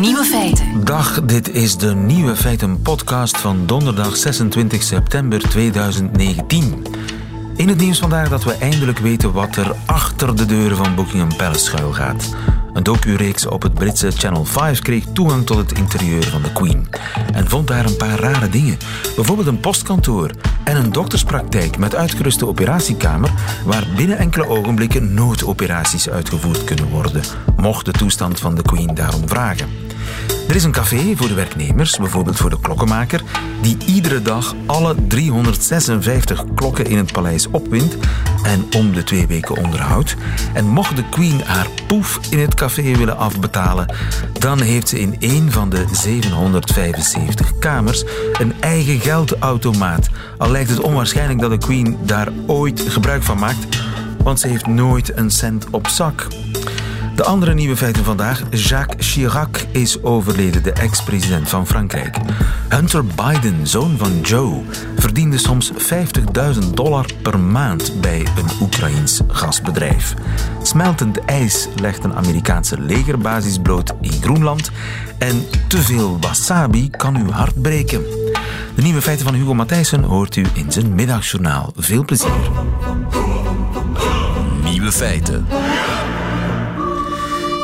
Nieuwe feiten. Dag, dit is de Nieuwe Feiten podcast van donderdag 26 september 2019. In het nieuws vandaag dat we eindelijk weten wat er achter de deuren van Buckingham Palace schuil gaat. Een docu-reeks op het Britse Channel 5 kreeg toegang tot het interieur van de Queen. En vond daar een paar rare dingen. Bijvoorbeeld een postkantoor en een dokterspraktijk met uitgeruste operatiekamer waar binnen enkele ogenblikken noodoperaties uitgevoerd kunnen worden, mocht de toestand van de Queen daarom vragen. Er is een café voor de werknemers, bijvoorbeeld voor de klokkenmaker, die iedere dag alle 356 klokken in het paleis opwint en om de twee weken onderhoudt. En mocht de Queen haar poef in het café willen afbetalen, dan heeft ze in een van de 775 kamers een eigen geldautomaat. Al lijkt het onwaarschijnlijk dat de Queen daar ooit gebruik van maakt, want ze heeft nooit een cent op zak. De andere nieuwe feiten vandaag. Jacques Chirac is overleden, de ex-president van Frankrijk. Hunter Biden, zoon van Joe, verdiende soms 50.000 dollar per maand bij een Oekraïns gasbedrijf. Smeltend ijs legt een Amerikaanse legerbasis bloot in Groenland. En te veel wasabi kan uw hart breken. De nieuwe feiten van Hugo Matthijssen hoort u in zijn middagjournaal. Veel plezier. Nieuwe feiten.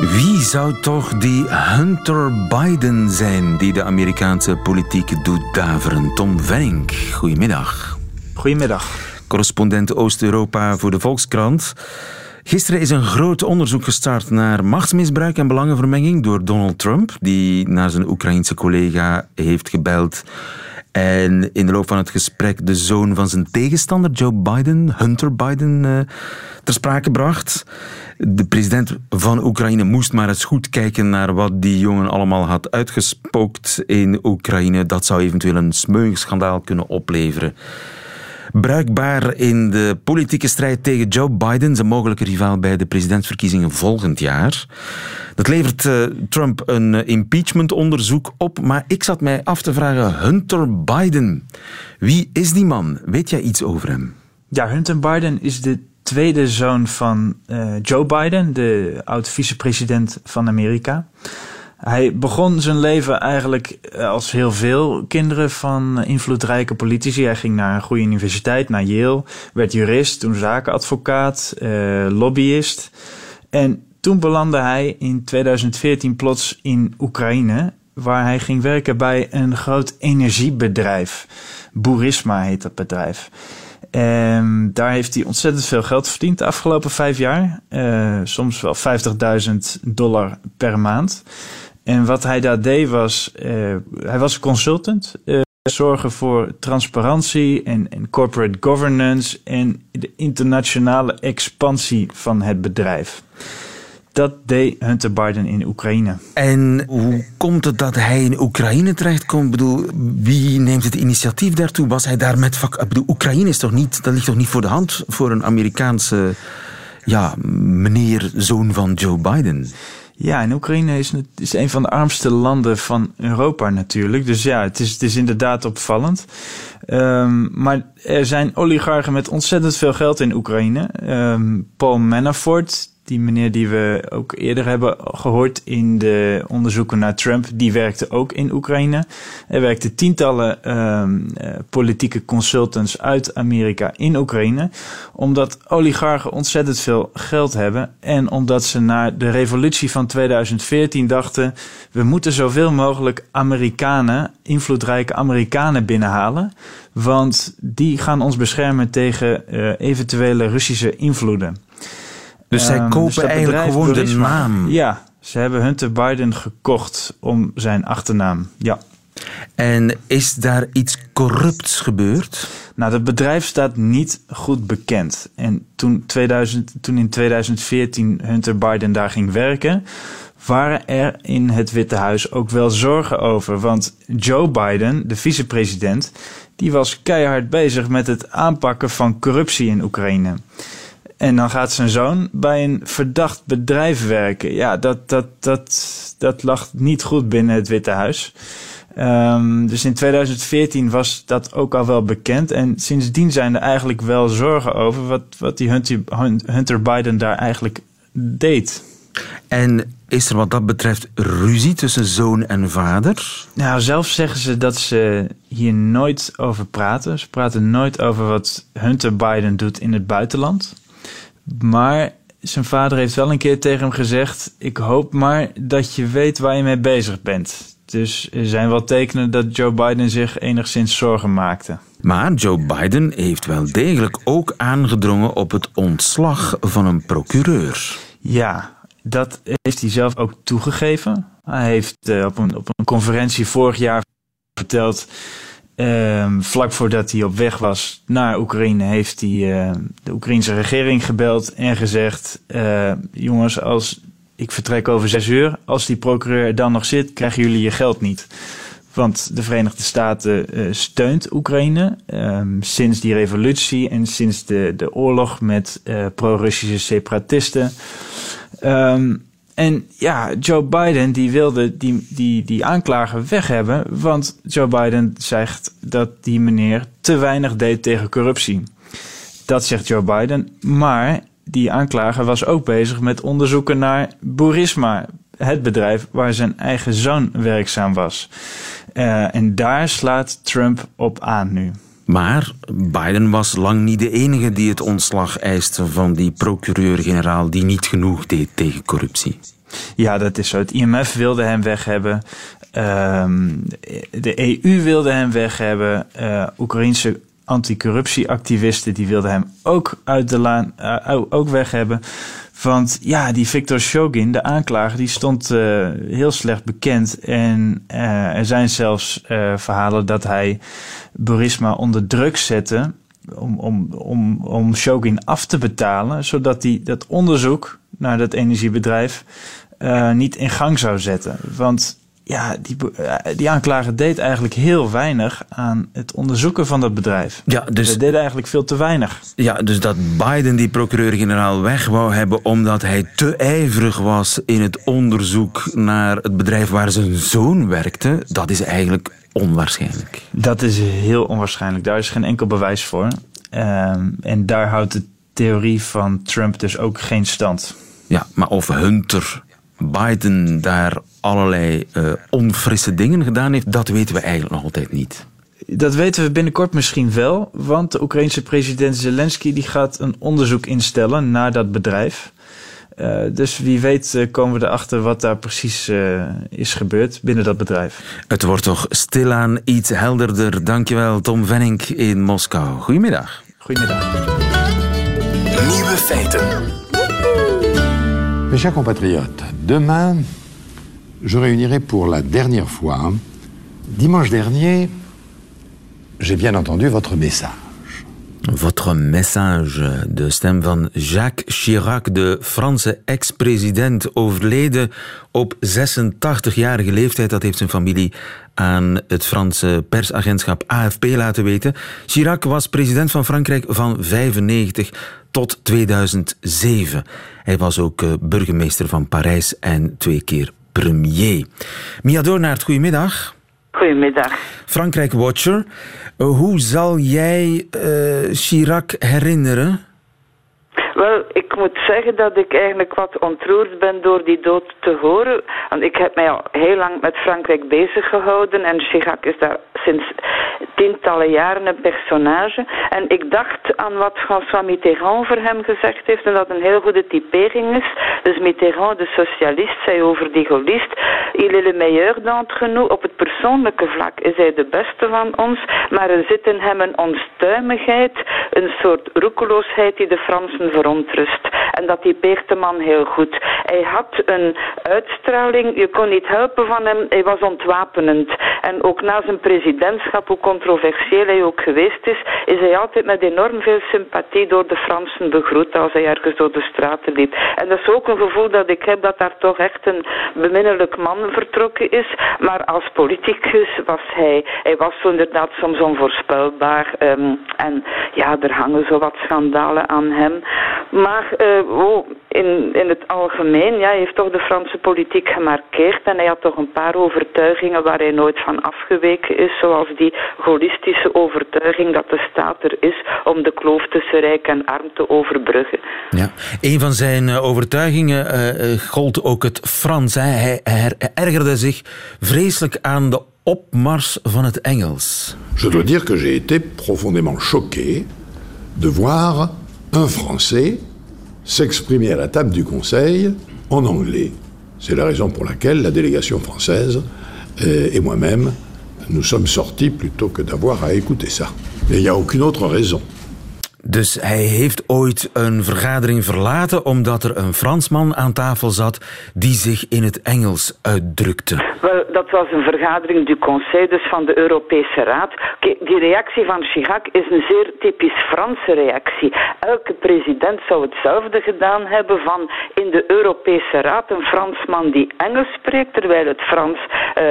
Wie zou toch die Hunter Biden zijn die de Amerikaanse politiek doet daveren? Tom Venning, goedemiddag. Goedemiddag. Correspondent Oost-Europa voor de Volkskrant. Gisteren is een groot onderzoek gestart naar machtsmisbruik en belangenvermenging door Donald Trump, die naar zijn Oekraïense collega heeft gebeld en in de loop van het gesprek de zoon van zijn tegenstander, Joe Biden, Hunter Biden, uh, ter sprake bracht. De president van Oekraïne moest maar eens goed kijken naar wat die jongen allemaal had uitgespookt in Oekraïne. Dat zou eventueel een smeuigschandaal kunnen opleveren bruikbaar in de politieke strijd tegen Joe Biden, zijn mogelijke rivaal bij de presidentsverkiezingen volgend jaar. Dat levert uh, Trump een uh, impeachmentonderzoek op, maar ik zat mij af te vragen, Hunter Biden, wie is die man? Weet jij iets over hem? Ja, Hunter Biden is de tweede zoon van uh, Joe Biden, de oud-vicepresident van Amerika. Hij begon zijn leven eigenlijk eh, als heel veel kinderen van invloedrijke politici. Hij ging naar een goede universiteit, naar Yale, werd jurist, toen zakenadvocaat, eh, lobbyist. En toen belandde hij in 2014 plots in Oekraïne, waar hij ging werken bij een groot energiebedrijf. Burisma heet dat bedrijf. En daar heeft hij ontzettend veel geld verdiend de afgelopen vijf jaar. Uh, soms wel 50.000 dollar per maand. En wat hij daar deed was, uh, hij was consultant. Uh, zorgen voor transparantie en, en, corporate governance en de internationale expansie van het bedrijf. Dat deed Hunter Biden in Oekraïne. En hoe komt het dat hij in Oekraïne terechtkomt? Ik bedoel, wie neemt het initiatief daartoe? Was hij daar met... Ik bedoel, Oekraïne is toch niet... Dat ligt toch niet voor de hand voor een Amerikaanse... Ja, meneer, zoon van Joe Biden? Ja, en Oekraïne is, is een van de armste landen van Europa natuurlijk. Dus ja, het is, het is inderdaad opvallend. Um, maar er zijn oligarchen met ontzettend veel geld in Oekraïne. Um, Paul Manafort, die meneer die we ook eerder hebben gehoord in de onderzoeken naar Trump, die werkte ook in Oekraïne. Er werkten tientallen um, uh, politieke consultants uit Amerika in Oekraïne, omdat oligarchen ontzettend veel geld hebben en omdat ze na de revolutie van 2014 dachten, we moeten zoveel mogelijk Amerikanen, invloedrijke Amerikanen binnenhalen, want die gaan ons beschermen tegen uh, eventuele Russische invloeden. Dus zij um, kopen dus eigenlijk gewoon de naam. Ja, ze hebben Hunter Biden gekocht om zijn achternaam. Ja. En is daar iets corrupts gebeurd? Nou, dat bedrijf staat niet goed bekend. En toen, 2000, toen in 2014 Hunter Biden daar ging werken, waren er in het Witte Huis ook wel zorgen over. Want Joe Biden, de vicepresident, die was keihard bezig met het aanpakken van corruptie in Oekraïne. En dan gaat zijn zoon bij een verdacht bedrijf werken. Ja, dat, dat, dat, dat lag niet goed binnen het Witte Huis. Um, dus in 2014 was dat ook al wel bekend. En sindsdien zijn er eigenlijk wel zorgen over wat, wat die Hunter, Hunter Biden daar eigenlijk deed. En is er wat dat betreft ruzie tussen zoon en vader? Nou, zelf zeggen ze dat ze hier nooit over praten. Ze praten nooit over wat Hunter Biden doet in het buitenland. Maar zijn vader heeft wel een keer tegen hem gezegd: Ik hoop maar dat je weet waar je mee bezig bent. Dus er zijn wel tekenen dat Joe Biden zich enigszins zorgen maakte. Maar Joe Biden heeft wel degelijk ook aangedrongen op het ontslag van een procureur. Ja, dat heeft hij zelf ook toegegeven. Hij heeft uh, op, een, op een conferentie vorig jaar verteld. Uh, vlak voordat hij op weg was naar Oekraïne, heeft hij uh, de Oekraïnse regering gebeld en gezegd: uh, Jongens, als ik vertrek over zes uur, als die procureur dan nog zit, krijgen jullie je geld niet. Want de Verenigde Staten steunt Oekraïne sinds die revolutie en sinds de, de oorlog met pro-Russische separatisten. En ja, Joe Biden die wilde die, die, die aanklager weg hebben. Want Joe Biden zegt dat die meneer te weinig deed tegen corruptie. Dat zegt Joe Biden. Maar die aanklager was ook bezig met onderzoeken naar Burisma. Het bedrijf waar zijn eigen zoon werkzaam was. Uh, en daar slaat Trump op aan nu. Maar Biden was lang niet de enige die het ontslag eiste van die procureur-generaal die niet genoeg deed tegen corruptie. Ja, dat is zo. Het IMF wilde hem weg hebben. Ehm, de EU wilde hem weg hebben. Uh, Oekraïnse anticorruptieactivisten die wilden hem ook uit de laan, uh, ook weg hebben. Want ja, die Victor Shogin, de aanklager, die stond uh, heel slecht bekend. En uh, er zijn zelfs uh, verhalen dat hij Burisma onder druk zette om, om, om, om Shogin af te betalen, zodat hij dat onderzoek naar dat energiebedrijf niet in gang zou zetten. Want ja, die, eh, die aanklager deed eigenlijk heel weinig aan het onderzoeken van dat bedrijf. Ja, dus, Hij deed eigenlijk veel te weinig. Ja, dus dat Biden die procureur-generaal weg wou hebben omdat hij te ijverig was in het onderzoek naar het bedrijf waar zijn zoon werkte, dat is eigenlijk onwaarschijnlijk. Dat is heel onwaarschijnlijk. Daar is geen enkel bewijs voor. Ehm, en daar houdt de theorie van Trump dus ook geen stand. Ja, maar of Hunter Biden daar allerlei uh, onfrisse dingen gedaan heeft, dat weten we eigenlijk nog altijd niet. Dat weten we binnenkort misschien wel, want de Oekraïnse president Zelensky die gaat een onderzoek instellen naar dat bedrijf. Uh, dus wie weet uh, komen we erachter wat daar precies uh, is gebeurd binnen dat bedrijf. Het wordt toch stilaan iets helderder. Dankjewel Tom Venning in Moskou. Goedemiddag. Goedemiddag. Nieuwe feiten. Mes chers compatriotes, demain, je réunirai pour la dernière fois. Dimanche dernier, j'ai bien entendu votre message. Votre message, de stem van Jacques Chirac, de Franse ex-president, overleden op 86-jarige leeftijd. Dat heeft zijn familie aan het Franse persagentschap AFP laten weten. Chirac was president van Frankrijk van 95 tot 2007. Hij was ook eh, burgemeester van Parijs en twee keer premier. Mia Doornaert, goedemiddag. Goedemiddag. Frankrijk Watcher. Eh, hoe zal jij uh, Chirac herinneren? Wel, ik moet zeggen dat ik eigenlijk wat ontroerd ben door die dood te horen. Want ik heb mij al heel lang met Frankrijk bezig gehouden en Chirac is daar sinds tientallen jaren een personage. En ik dacht aan wat François Mitterrand over hem gezegd heeft en dat een heel goede typering is. Dus Mitterrand, de socialist, zei over die Gaulliste, il est le meilleur d'entre nous. Op het persoonlijke vlak is hij de beste van ons, maar er zit in hem een onstuimigheid, een soort roekeloosheid die de Fransen verontrust. En dat typeert de man heel goed. Hij had een uitstraling, je kon niet helpen van hem, hij was ontwapenend. En ook na zijn presidentschap, hoe controversieel hij ook geweest is, is hij altijd met enorm veel sympathie door de Fransen begroet als hij ergens door de straten liep. En dat is ook een gevoel dat ik heb dat daar toch echt een beminnelijk man vertrokken is. Maar als politicus was hij, hij was zo inderdaad soms onvoorspelbaar. Um, en ja, er hangen zo wat schandalen aan hem. Maar uh, oh, in, in het algemeen ja, heeft toch de Franse politiek gemarkeerd en hij had toch een paar overtuigingen waar hij nooit van afgeweken is, zoals die holistische overtuiging dat de staat er is om de kloof tussen rijk en arm te overbruggen. Ja, een van zijn eh, overtuigingen uh, gold ook het Frans. Hij, hij ergerde zich vreselijk aan de opmars van het Engels. Je dois dire que j'ai été profondément choqué de voir un Français s'exprimer à la table du Conseil en anglais. C'est la raison pour laquelle la délégation française et moi-même, nous sommes sortis plutôt que d'avoir à écouter ça. Et il n'y a aucune autre raison. Dus hij heeft ooit een vergadering verlaten omdat er een Fransman aan tafel zat die zich in het Engels uitdrukte. Wel, dat was een vergadering du Conseil, dus van de Europese Raad. die reactie van Chirac is een zeer typisch Franse reactie. Elke president zou hetzelfde gedaan hebben van in de Europese Raad een Fransman die Engels spreekt, terwijl het Frans uh,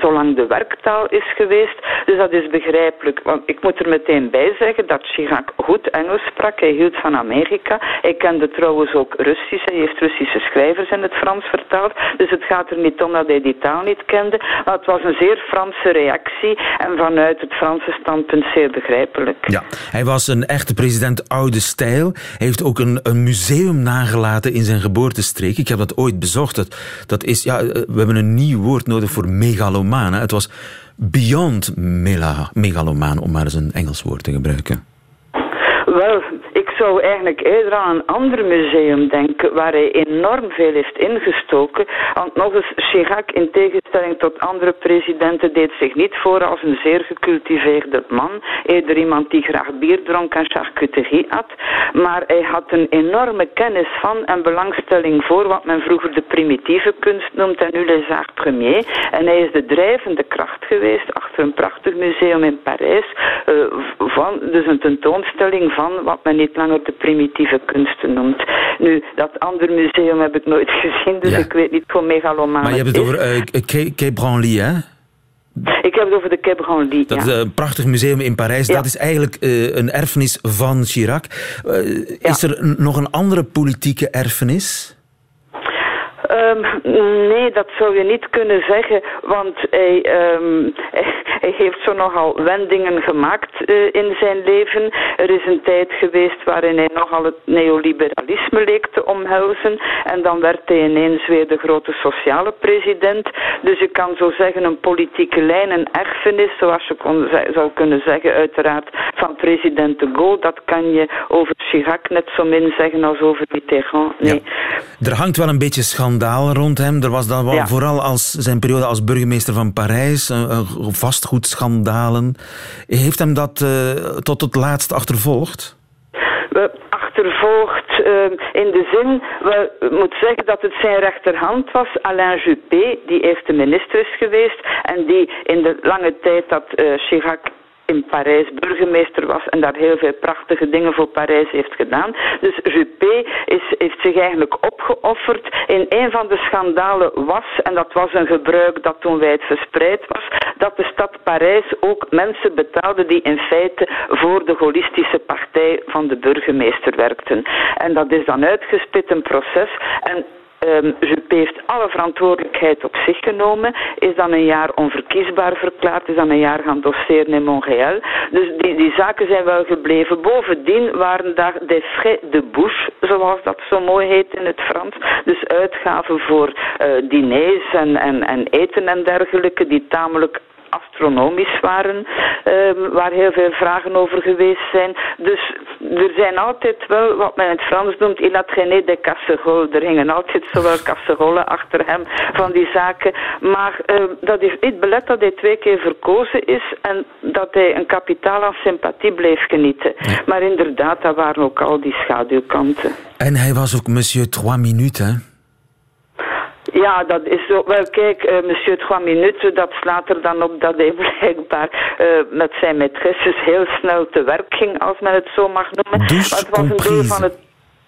zolang de werktaal is geweest. Dus dat is begrijpelijk. Want ik moet er meteen bij zeggen dat Chirac goed Engels sprak. Hij hield van Amerika. Hij kende trouwens ook Russisch. Hij heeft Russische schrijvers in het Frans vertaald. Dus het gaat er niet om dat hij die taal niet kende. Maar het was een zeer Franse reactie. En vanuit het Franse standpunt zeer begrijpelijk. Ja, hij was een echte president oude stijl. Hij heeft ook een, een museum nagelaten in zijn geboortestreek. Ik heb dat ooit bezocht. Dat, dat is, ja, we hebben een nieuw woord nodig voor megalomaan. Het was beyond megalomaan, om maar eens een Engels woord te gebruiken. Zou eigenlijk eerder aan een ander museum denken waar hij enorm veel heeft ingestoken. Want nog eens, Chirac in tegenstelling tot andere presidenten deed zich niet voor als een zeer gecultiveerde man. Eerder iemand die graag bier dronk en charcuterie at. Maar hij had een enorme kennis van en belangstelling voor wat men vroeger de primitieve kunst noemt en nu les arts premiers. En hij is de drijvende kracht geweest achter een prachtig museum in Parijs. Uh, van, dus een tentoonstelling van wat men niet langer de primitieve kunsten noemt. Nu, dat andere museum heb ik nooit gezien, dus ik weet niet hoe megalomaan Maar je hebt het over uh, Quai Branly, hè? Ik heb het over de Quai Branly, Dat is een prachtig museum in Parijs. Dat is eigenlijk uh, een erfenis van Chirac. Uh, is er nog een andere politieke erfenis? Um, nee, dat zou je niet kunnen zeggen, want hij, um, hij heeft zo nogal wendingen gemaakt uh, in zijn leven. Er is een tijd geweest waarin hij nogal het neoliberalisme leek te omhelzen en dan werd hij ineens weer de grote sociale president. Dus je kan zo zeggen een politieke lijn, een erfenis, zoals je kon, zou kunnen zeggen, uiteraard van president de Gaulle. Dat kan je over Chirac net zo min zeggen als over Mitterrand. Nee. Er hangt wel een beetje schande rond hem. Er was dan wel, vooral als zijn periode als burgemeester van Parijs, een, vastgoedschandalen. Heeft hem dat uh, tot het laatst achtervolgd? achtervolgd uh, in de zin, we moeten zeggen dat het zijn rechterhand was, Alain Juppé, die eerste minister is geweest en die in de lange tijd dat uh, Chirac in Parijs burgemeester was en daar heel veel prachtige dingen voor Parijs heeft gedaan. Dus Juppé is, heeft zich eigenlijk opgeofferd. In een van de schandalen was, en dat was een gebruik dat toen wijd verspreid was, dat de stad Parijs ook mensen betaalde die in feite voor de holistische partij van de burgemeester werkten. En dat is dan uitgespit een proces. En Um, Juppé heeft alle verantwoordelijkheid op zich genomen, is dan een jaar onverkiesbaar verklaard, is dan een jaar gaan doseren in Montréal. Dus die, die zaken zijn wel gebleven. Bovendien waren daar des frais de bouche, zoals dat zo mooi heet in het Frans. Dus uitgaven voor uh, diners en, en, en eten en dergelijke, die tamelijk astronomisch waren, um, waar heel veel vragen over geweest zijn. Dus er zijn altijd wel, wat men in het Frans noemt, il a traîné des casseroles. Er hingen altijd zowel casserolen achter hem van die zaken. Maar uh, dat heeft niet belet dat hij twee keer verkozen is en dat hij een kapitaal aan sympathie bleef genieten. Maar inderdaad, dat waren ook al die schaduwkanten. En hij was ook monsieur trois minutes, hè? Ja, dat is zo. Wel, kijk, uh, monsieur Trois Minutes, dat slaat er dan op dat hij blijkbaar uh, met zijn maîtresses heel snel te werk ging, als men het zo mag noemen. Dus maar het was een deel van het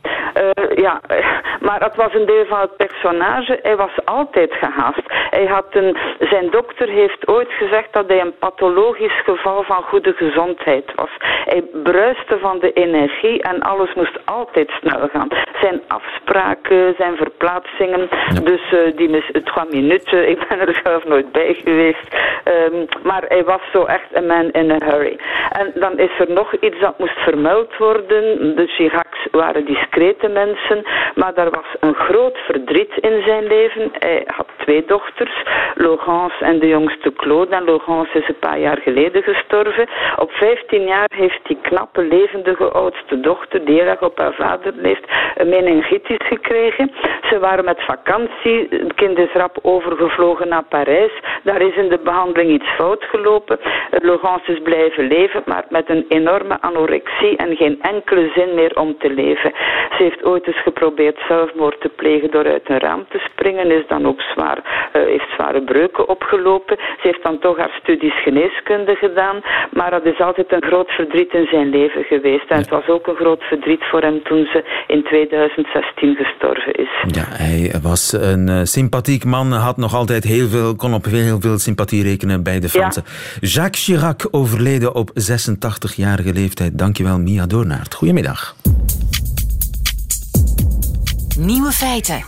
Uh, ja, maar het was een deel van het personage. Hij was altijd gehaast. Hij had een, zijn dokter heeft ooit gezegd dat hij een pathologisch geval van goede gezondheid was. Hij bruiste van de energie en alles moest altijd snel gaan. Zijn afspraken, zijn verplaatsingen, dus uh, die mis, het kwam minuten. Ik ben er zelf nooit bij geweest. Um, maar hij was zo echt een man in a hurry. En dan is er nog iets dat moest vermeld worden. De Chiracs waren discrete mensen, maar er was een groot verdriet in zijn leven. Hij had twee dochters, Laurence en de jongste Claude. En Laurence is een paar jaar geleden gestorven. Op 15 jaar heeft die knappe, levendige oudste dochter, die heel erg op haar vader leeft, een meningitis gekregen. Ze waren met vakantie. Het kind is rap overgevlogen naar Parijs. Daar is in de behandeling iets fout gelopen. Laurence is blijven leven, maar met een enorme anorexie en geen enkele zin meer om te leven. Ze heeft ooit eens geprobeerd zelfmoord te plegen door uit een raam te springen, is dan ook zwaar, uh, heeft zware breuken opgelopen. Ze heeft dan toch haar studies geneeskunde gedaan, maar dat is altijd een groot verdriet in zijn leven geweest. En het was ook een groot verdriet voor hem toen ze in 2016 gestorven is. Ja, hij was een uh, sympathiek man, had nog altijd heel veel, kon op heel veel sympathie rekenen bij de Fransen. Jacques Chirac overleden op 86-jarige leeftijd. Dankjewel, Mia Doornaert. Goedemiddag. Nieuwe feiten.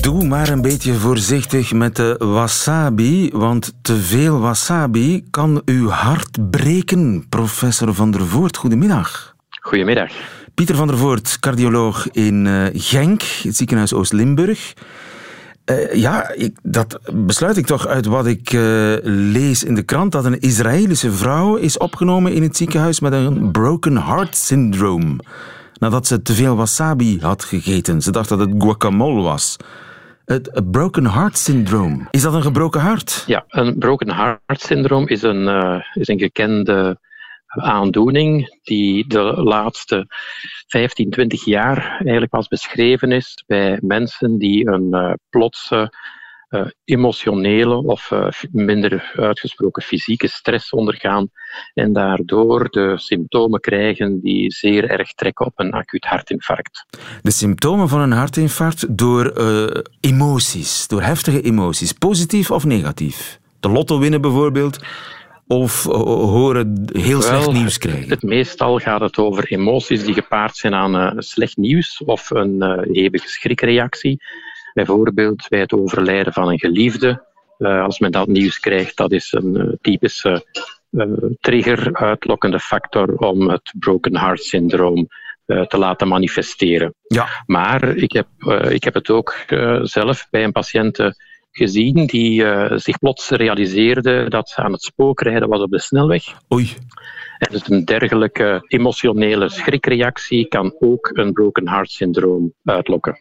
Doe maar een beetje voorzichtig met de wasabi, want te veel wasabi kan uw hart breken. Professor Van der Voort, goedemiddag. Goedemiddag. Pieter van der Voort, cardioloog in eh, Genk, het ziekenhuis Oost-Limburg. Uh, ja, ik, dat besluit ik toch uit wat ik uh, lees in de krant, dat een Israëlische vrouw is opgenomen in het ziekenhuis met een broken heart syndrome. Nadat ze te veel wasabi had gegeten. Ze dacht dat het guacamole was. Het broken heart syndroom. Is dat een gebroken hart? Ja, een broken heart syndroom is een, uh, is een gekende aandoening die de laatste 15, 20 jaar eigenlijk pas beschreven is bij mensen die een uh, plotse emotionele of uh, minder uitgesproken fysieke stress ondergaan en daardoor de symptomen krijgen die zeer erg trekken op een acuut hartinfarct. De symptomen van een hartinfarct door emoties, door heftige emoties, positief of negatief? De lotto winnen bijvoorbeeld, of horen heel slecht nieuws krijgen? Het, meestal gaat het over emoties die gepaard zijn aan uh, slecht nieuws of een uh, hevige schrikreactie. Bijvoorbeeld bij het overlijden van een geliefde. Uh, als men dat nieuws krijgt, dat is een typische trigger, uitlokkende factor om het broken heart syndroom te laten manifesteren. Ja. Maar ik heb, ik heb het ook zelf bij een patiënt gezien die zich plots realiseerde dat ze aan het spookrijden was op de snelweg. Oei. En dus een dergelijke emotionele schrikreactie kan ook een broken heart syndroom uitlokken.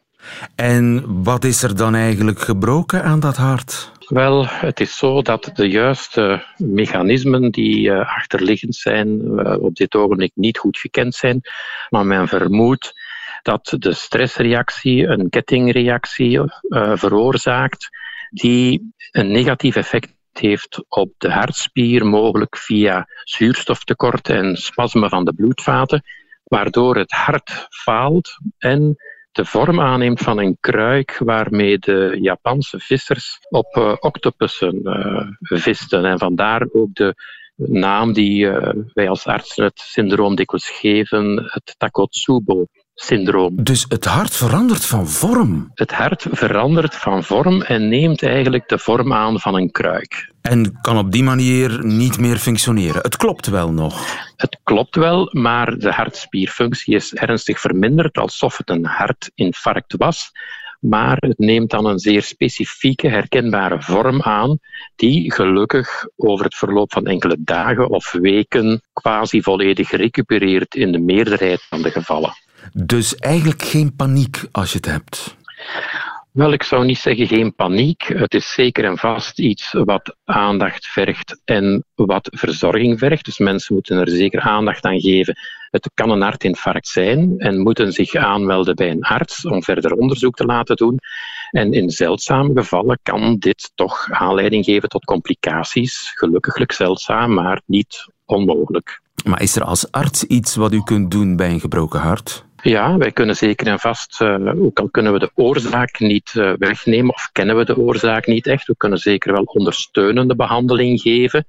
En wat is er dan eigenlijk gebroken aan dat hart? Wel, het is zo dat de juiste mechanismen die uh, achterliggend zijn, uh, op dit ogenblik niet goed gekend zijn. Maar men vermoedt dat de stressreactie een kettingreactie uh, veroorzaakt die een negatief effect heeft op de hartspier, mogelijk via zuurstoftekort en spasmen van de bloedvaten, waardoor het hart faalt en de vorm aanneemt van een kruik waarmee de Japanse vissers op uh, octopussen uh, visten. En vandaar ook de naam die uh, wij als artsen het syndroom dikwijls geven, het Takotsubo syndroom. Dus het hart verandert van vorm? Het hart verandert van vorm en neemt eigenlijk de vorm aan van een kruik. En kan op die manier niet meer functioneren. Het klopt wel nog. Het klopt wel, maar de hartspierfunctie is ernstig verminderd, alsof het een hartinfarct was. Maar het neemt dan een zeer specifieke, herkenbare vorm aan, die gelukkig over het verloop van enkele dagen of weken quasi volledig recupereert in de meerderheid van de gevallen. Dus eigenlijk geen paniek als je het hebt. Wel, ik zou niet zeggen geen paniek. Het is zeker en vast iets wat aandacht vergt en wat verzorging vergt. Dus mensen moeten er zeker aandacht aan geven. Het kan een hartinfarct zijn en moeten zich aanmelden bij een arts om verder onderzoek te laten doen. En in zeldzame gevallen kan dit toch aanleiding geven tot complicaties. Gelukkig zeldzaam, maar niet onmogelijk. Maar is er als arts iets wat u kunt doen bij een gebroken hart? Ja, wij kunnen zeker en vast, uh, ook al kunnen we de oorzaak niet uh, wegnemen of kennen we de oorzaak niet echt, we kunnen zeker wel ondersteunende behandeling geven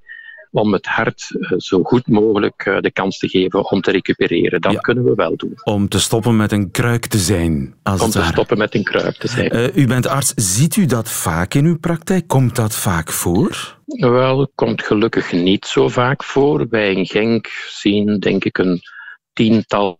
om het hart uh, zo goed mogelijk de kans te geven om te recupereren. Dat ja. kunnen we wel doen. Om te stoppen met een kruik te zijn. Als om te stoppen met een kruik te zijn. u bent arts. Ziet u dat vaak in uw praktijk? Komt dat vaak voor? Wel, komt gelukkig niet zo vaak voor. Wij in Genk zien denk ik een tiental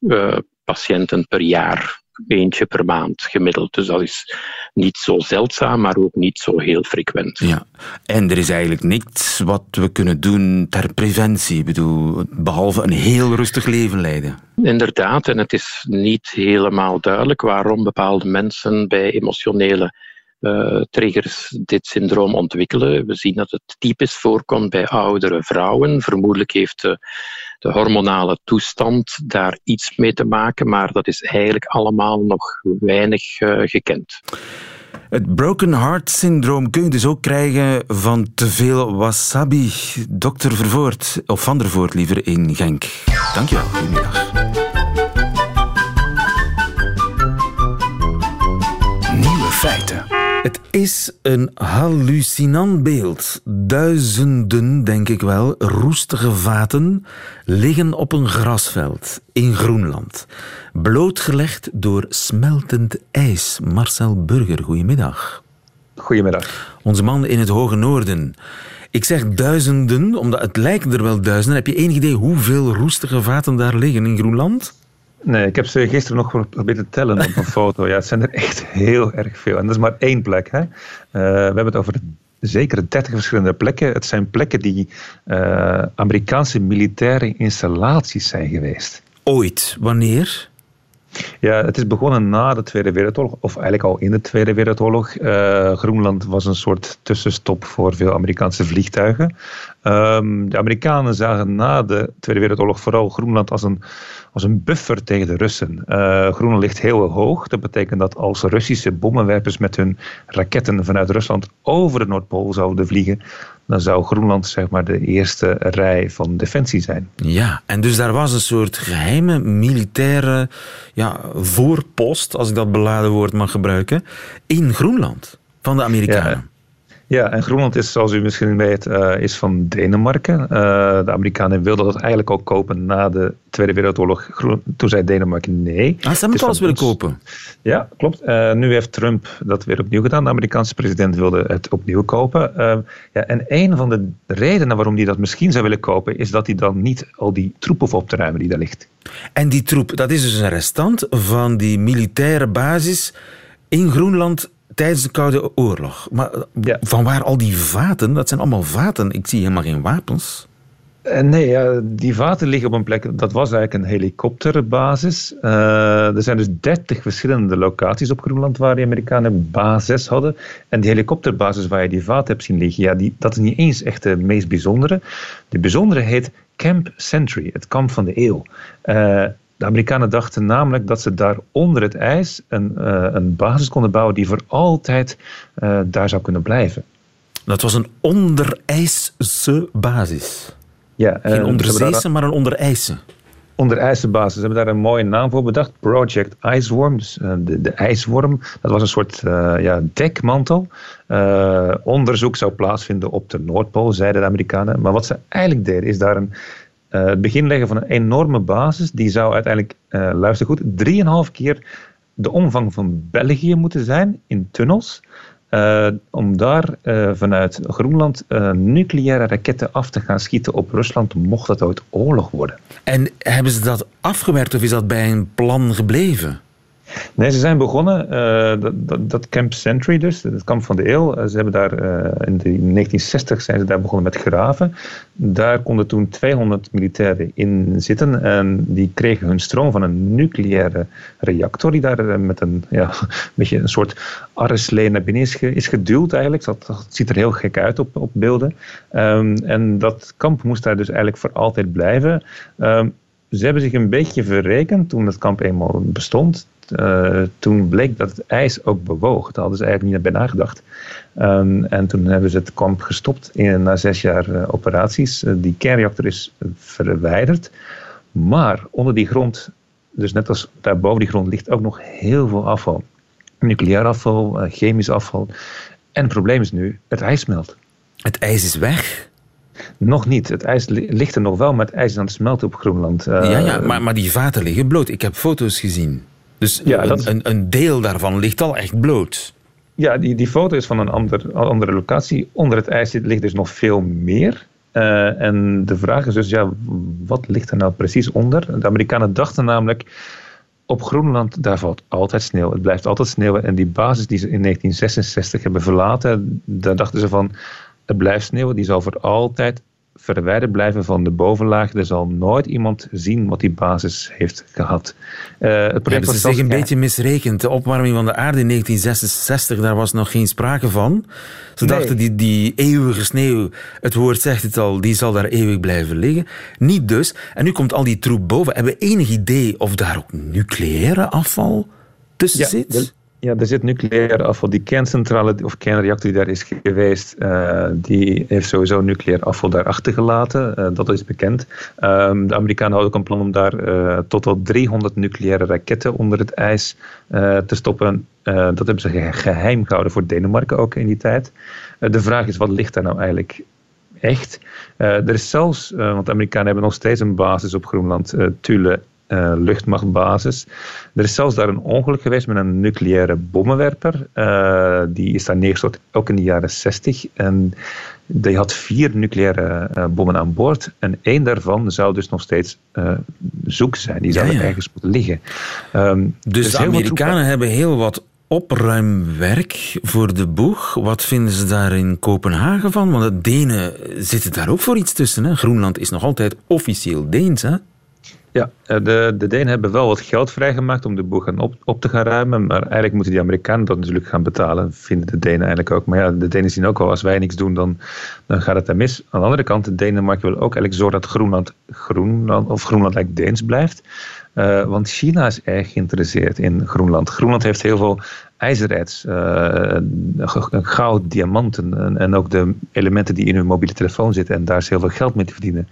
uh, patiënten per jaar. Eentje per maand gemiddeld. Dus dat is niet zo zeldzaam, maar ook niet zo heel frequent. Ja, en er is eigenlijk niks wat we kunnen doen ter preventie, bedoel, behalve een heel rustig leven leiden. Inderdaad, en het is niet helemaal duidelijk waarom bepaalde mensen bij emotionele uh, triggers dit syndroom ontwikkelen. We zien dat het typisch voorkomt bij oudere vrouwen. Vermoedelijk heeft de, de, hormonale toestand daar iets mee te maken, maar dat is eigenlijk allemaal nog weinig uh, gekend. Het broken heart syndroom kun je dus ook krijgen van te veel wasabi. Dokter Vervoort, of Van der Voort liever, in Genk. Dankjewel, goedemiddag. Het is een hallucinant beeld. Duizenden, denk ik wel, roestige vaten liggen op een grasveld in Groenland. Blootgelegd door smeltend ijs. Marcel Burger, goedemiddag. Goedemiddag. Onze man in het hoge noorden. Ik zeg duizenden, omdat het lijken er wel duizenden. Heb je enig idee hoeveel roestige vaten daar liggen in Groenland? Nee, ik heb ze gisteren nog geprobeerd te tellen op een foto. Ja, het zijn er echt heel erg veel. En dat is maar één plek. Hè. Uh, we hebben het over zeker 30 verschillende plekken. Het zijn plekken die uh, Amerikaanse militaire installaties zijn geweest. Ooit? Wanneer? Ja, het is begonnen na de Tweede Wereldoorlog, of eigenlijk al in de Tweede Wereldoorlog. Uh, Groenland was een soort tussenstop voor veel Amerikaanse vliegtuigen. Um, de Amerikanen zagen na de Tweede Wereldoorlog vooral Groenland als een, als een buffer tegen de Russen. Uh, Groenland ligt heel hoog. Dat betekent dat als Russische bommenwerpers met hun raketten vanuit Rusland over de Noordpool zouden vliegen, dan zou Groenland zeg maar de eerste rij van defensie zijn. Ja, en dus daar was een soort geheime militaire ja, voorpost, als ik dat beladen woord mag gebruiken, in Groenland van de Amerikanen. Ja. Ja, en Groenland is, zoals u misschien weet, uh, is van Denemarken. Uh, de Amerikanen wilden dat eigenlijk ook kopen na de Tweede Wereldoorlog. Toen zei Denemarken nee. Ah, ze hebben het alles willen kopen. Ja, klopt. Uh, nu heeft Trump dat weer opnieuw gedaan. De Amerikaanse president wilde het opnieuw kopen. ja, en een van de redenen waarom hij dat misschien zou willen kopen, is dat hij dan niet al die troep hoeft op te ruimen die daar ligt. En die troep, dat is dus een restant van die militaire basis in Groenland tijdens de Koude Oorlog. Maar ja. van waar al die vaten? Dat zijn allemaal vaten. Ik zie helemaal geen wapens. Uh, nee, ja, die vaten liggen op een plek. Dat was eigenlijk een helikopterbasis. Uh, er zijn dus dertig verschillende locaties op Groenland waar de Amerikanen basis hadden. En die helikopterbasis waar je die vaten hebt zien liggen, ja, die, dat is niet eens echt de meest bijzondere. De bijzondere heet Camp Century, het kamp van de eeuw. Uh, de Amerikanen dachten namelijk dat ze daar onder het ijs een, uh, een basis konden bouwen die voor altijd uh, daar zou kunnen blijven. Dat was een onderijse basis. Ja, Geen onderzeese, maar een onderijse. Onderijse basis. Ze hebben daar een mooie naam voor bedacht. Project Iceworm. Dus de, de ijsworm. Dat was een soort ja, dekmantel. onderzoek zou plaatsvinden op de Noordpool, zeiden de Amerikanen. Maar wat ze eigenlijk deden, is daar een het begin leggen van een enorme basis, die zou uiteindelijk, uh, luister goed, 3,5 keer de omvang van België moeten zijn in tunnels. Uh, om daar vanuit Groenland nucleaire raketten af te gaan schieten op Rusland, mocht dat ooit oorlog worden. En hebben ze dat afgewerkt of is dat bij een plan gebleven? Nee, ze zijn begonnen, uh, dat, dat, Camp Century dus, het kamp van de eeuw. Uh, ze hebben daar uh, in de 1960 zijn ze daar begonnen met graven. Daar konden toen 200 militairen in zitten en die kregen hun stroom van een nucleaire reactor die daar met een, ja, een beetje een soort arreslee naar binnen is, ge, is geduwd eigenlijk. Dat, ziet er heel gek uit op, op beelden. Um, en dat kamp moest daar dus eigenlijk voor altijd blijven. Um, ze hebben zich een beetje verrekend toen het kamp eenmaal bestond. Uh, toen bleek dat het ijs ook bewoog. Daar hadden ze eigenlijk niet bij nagedacht. Um, en toen hebben ze het kamp gestopt in, na zes jaar uh, operaties. Uh, die kernreactor is verwijderd. Maar onder die grond, dus net als daar boven die grond, ligt ook nog heel veel afval. Nucleair afval, chemisch afval. En het probleem is nu, het ijs smelt. Het ijs is weg? Nog niet. Het ijs ligt er nog wel, maar het ijs is aan het smelten op Groenland. Uh, ja, ja maar, maar die vaten liggen bloot. Ik heb foto's gezien. Dus ja, een, een, een, deel daarvan ligt al echt bloot. Ja, die, die foto is van een ander, andere locatie. Onder het ijs ligt dus nog veel meer. Uh, en de vraag is dus, ja, wat ligt er nou precies onder? De Amerikanen dachten namelijk, op Groenland, daar valt altijd sneeuw. Het blijft altijd sneeuwen. En die basis die ze in 1966 hebben verlaten, daar dachten ze van, het blijft sneeuwen, die zal voor altijd verwijderd blijven van de bovenlaag. Er zal nooit iemand zien wat die basis heeft gehad. Uh, het Hebben ze zich een beetje misrekend. De opwarming van de aarde in 1966, daar was nog geen sprake van. Ze dachten, die, die eeuwige sneeuw, het woord zegt het al, die zal daar eeuwig blijven liggen. Niet dus. En nu komt al die troep boven. Hebben we enig idee of daar ook nucleaire afval tussen zit? Ja, er zit nucleair afval. Die kerncentrale of kernreactor die daar is geweest, uh, die heeft sowieso nucleair afval daar achtergelaten. Uh, dat is bekend. Um, de Amerikanen hadden ook een plan om daar uh, tot wel 300 nucleaire raketten onder het ijs te stoppen. dat hebben ze geheim gehouden voor Denemarken ook in die tijd. de vraag is, wat ligt daar nou eigenlijk echt? er is zelfs, want de Amerikanen hebben nog steeds een basis op Groenland, Thule uh, luchtmachtbasis. Er is zelfs daar een ongeluk geweest met een nucleaire bommenwerper. Uh, die is daar neergestort ook in de jaren 60. En die had vier nucleaire uh, bommen aan boord. En één daarvan zou dus nog steeds zoek zijn. Die zou ja, ja. ergens moeten liggen. Um, dus, de Amerikanen hebben heel wat opruimwerk voor de boeg. Wat vinden ze daar in Kopenhagen van? Want de Denen zitten daar ook voor iets tussen. Hè? Groenland is nog altijd officieel Deens, hè? Ja, eh, de, de Denen hebben wel wat geld vrijgemaakt om de boel gaan op, op te gaan ruimen. Maar eigenlijk moeten die Amerikanen dat natuurlijk gaan betalen. Vinden de Denen eigenlijk ook. Maar ja, de Denen zien ook wel, als wij niks doen, dan, dan gaat het daar mis. Aan de andere kant, de Denemarken wil ook eigenlijk zorgen dat Groenland, Groenland of Groenland eigenlijk Deens blijft. Uh, want China is erg geïnteresseerd in Groenland. Groenland heeft heel veel ijzererts, uh, goud, diamanten en, en, ook de elementen die in hun mobiele telefoon zitten. En daar is heel veel geld mee te verdienen.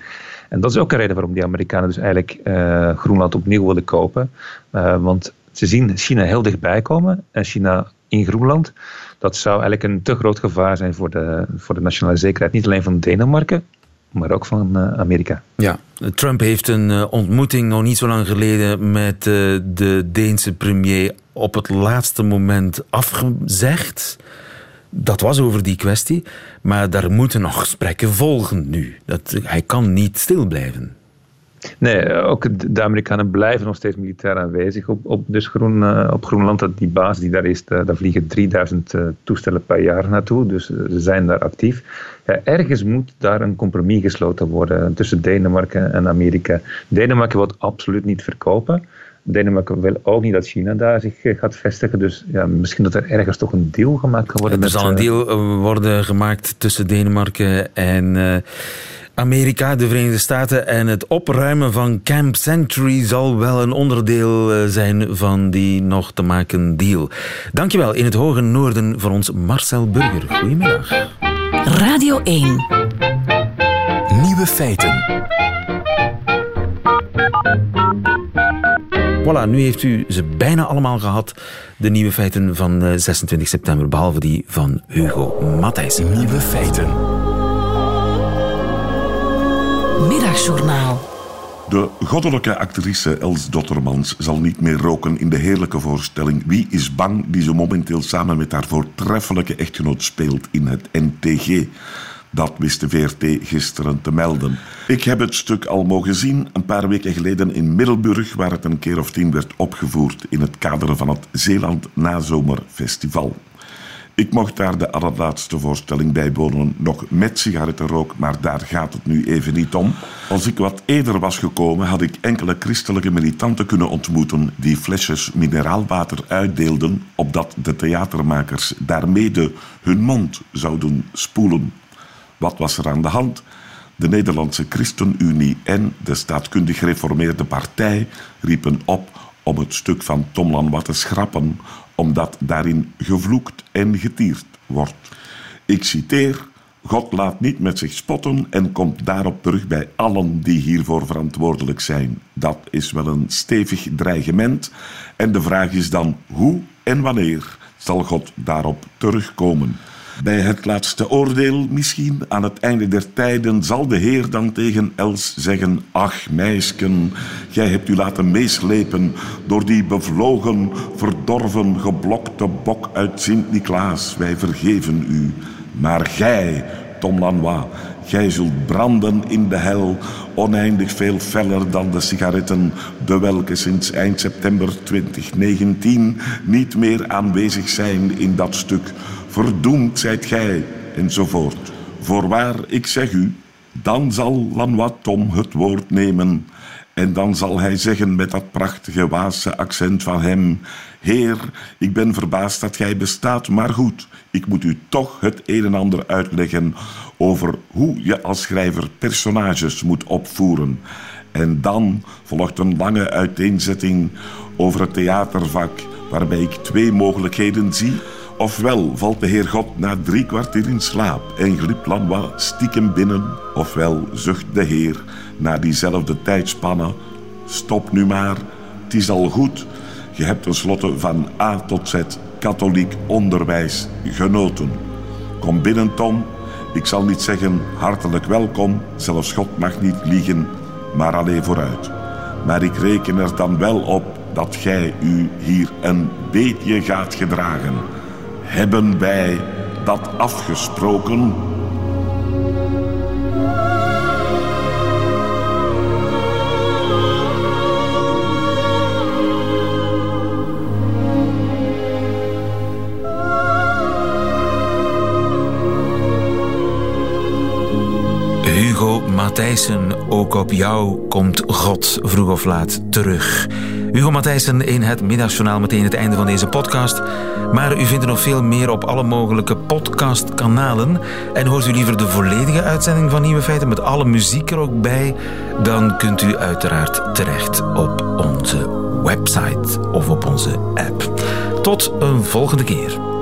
En dat is ook een reden waarom die Amerikanen dus eigenlijk uh, Groenland opnieuw willen kopen. Uh, want ze zien China heel dichtbij komen en China in Groenland. Dat zou eigenlijk een te groot gevaar zijn voor de, voor de nationale zekerheid. Niet alleen van Denemarken, maar ook van uh, Amerika. Ja, Trump heeft een ontmoeting nog niet zo lang geleden met de Deense premier op het laatste moment afgezegd. Dat was over die kwestie, maar daar moeten nog gesprekken volgen nu. Dat, hij kan niet stil blijven. Nee, ook de Amerikanen blijven nog steeds militair aanwezig op, op, dus Groen, uh, op Groenland. Dat die basis die daar is, daar, vliegen 3000 uh, eh, toestellen per jaar naartoe. Dus ze zijn daar actief. Ja, ergens moet daar een compromis gesloten worden tussen Denemarken en Amerika. Denemarken wil absoluut niet verkopen. Denemarken wil ook niet dat China daar zich eh, gaat vestigen. Dus ja, misschien dat er ergens toch een deal gemaakt kan worden. Er zal een eh, deal eh, worden gemaakt tussen Denemarken en uh, Amerika, de Verenigde Staten. En het opruimen van Camp Century zal wel een onderdeel zijn van die nog te maken deal. Dankjewel in het hoge noorden voor ons Marcel Burger. Goedemiddag. Radio 1. Nieuwe feiten. Voilà, nu heeft u ze bijna allemaal gehad. De nieuwe feiten van 26 eh, september, behalve die van Hugo Matthijs. Nieuwe feiten. Middagjournaal. De goddelijke actrice Els Dottermans zal niet meer roken in de heerlijke voorstelling Wie is bang, die ze momenteel samen met haar voortreffelijke echtgenoot speelt in het NTG. Dat wist de VRT gisteren te melden. Ik heb het stuk al mogen zien een paar weken geleden in Middelburg, waar het een keer of tien werd opgevoerd in het kader van het Zeeland Nazomerfestival. Ik mocht daar de allerlaatste voorstelling bijwonen, nog met sigarettenrook, maar daar gaat het nu even niet om. Als ik wat eerder was gekomen, had ik enkele christelijke militanten kunnen ontmoeten die flesjes mineraalwater uitdeelden, opdat de theatermakers daarmee hun mond zouden spoelen. Wat was er aan de hand? De Nederlandse ChristenUnie en de Staatkundig Gereformeerde Partij riepen op om het stuk van Tom Lanois te schrappen, omdat daarin gevloekt en getierd wordt. Ik citeer. God laat niet met zich spotten en komt daarop terug bij allen die hiervoor verantwoordelijk zijn. Dat is wel een stevig dreigement. En de vraag is dan hoe en wanneer zal God daarop terugkomen? Bij het laatste oordeel, misschien aan het einde der tijden, zal de Heer dan tegen Els zeggen: Ach, meisken, gij hebt u laten meeslepen door die bevlogen, verdorven, geblokte bok uit Sint-Niklaas. Wij vergeven u. Maar gij, Tom Lanois, gij zult branden in de hel, oneindig veel feller dan de sigaretten, de welke sinds eind september 2019 niet meer aanwezig zijn in dat stuk. Verdoemd zijt gij, enzovoort. Voorwaar, ik zeg u, dan zal Lanois Tom het woord nemen. En dan zal hij zeggen met dat prachtige Waalse accent van hem: Heer, ik ben verbaasd dat gij bestaat, maar goed, ik moet u toch het een en ander uitleggen over hoe je als schrijver personages moet opvoeren. En dan volgt een lange uiteenzetting over het theatervak, waarbij ik twee mogelijkheden zie. Ofwel valt de Heer God na drie kwartier in slaap en glipt Lanois stiekem binnen, ofwel zucht de Heer na diezelfde tijdspanne. Stop nu maar, het is al goed. Je hebt tenslotte van A tot Z katholiek onderwijs genoten. Kom binnen, Tom. Ik zal niet zeggen hartelijk welkom, zelfs God mag niet liegen, maar alleen vooruit. Maar ik reken er dan wel op dat gij u hier een beetje gaat gedragen. Hebben wij dat afgesproken? Hugo Matthijssen, ook op jou komt God vroeg of laat terug. Hugo Matthijssen in het Middagjournaal meteen het einde van deze podcast. Maar u vindt er nog veel meer op alle mogelijke podcastkanalen. En hoort u liever de volledige uitzending van Nieuwe Feiten met alle muziek er ook bij? Dan kunt u uiteraard terecht op onze website of op onze app. Tot een volgende keer.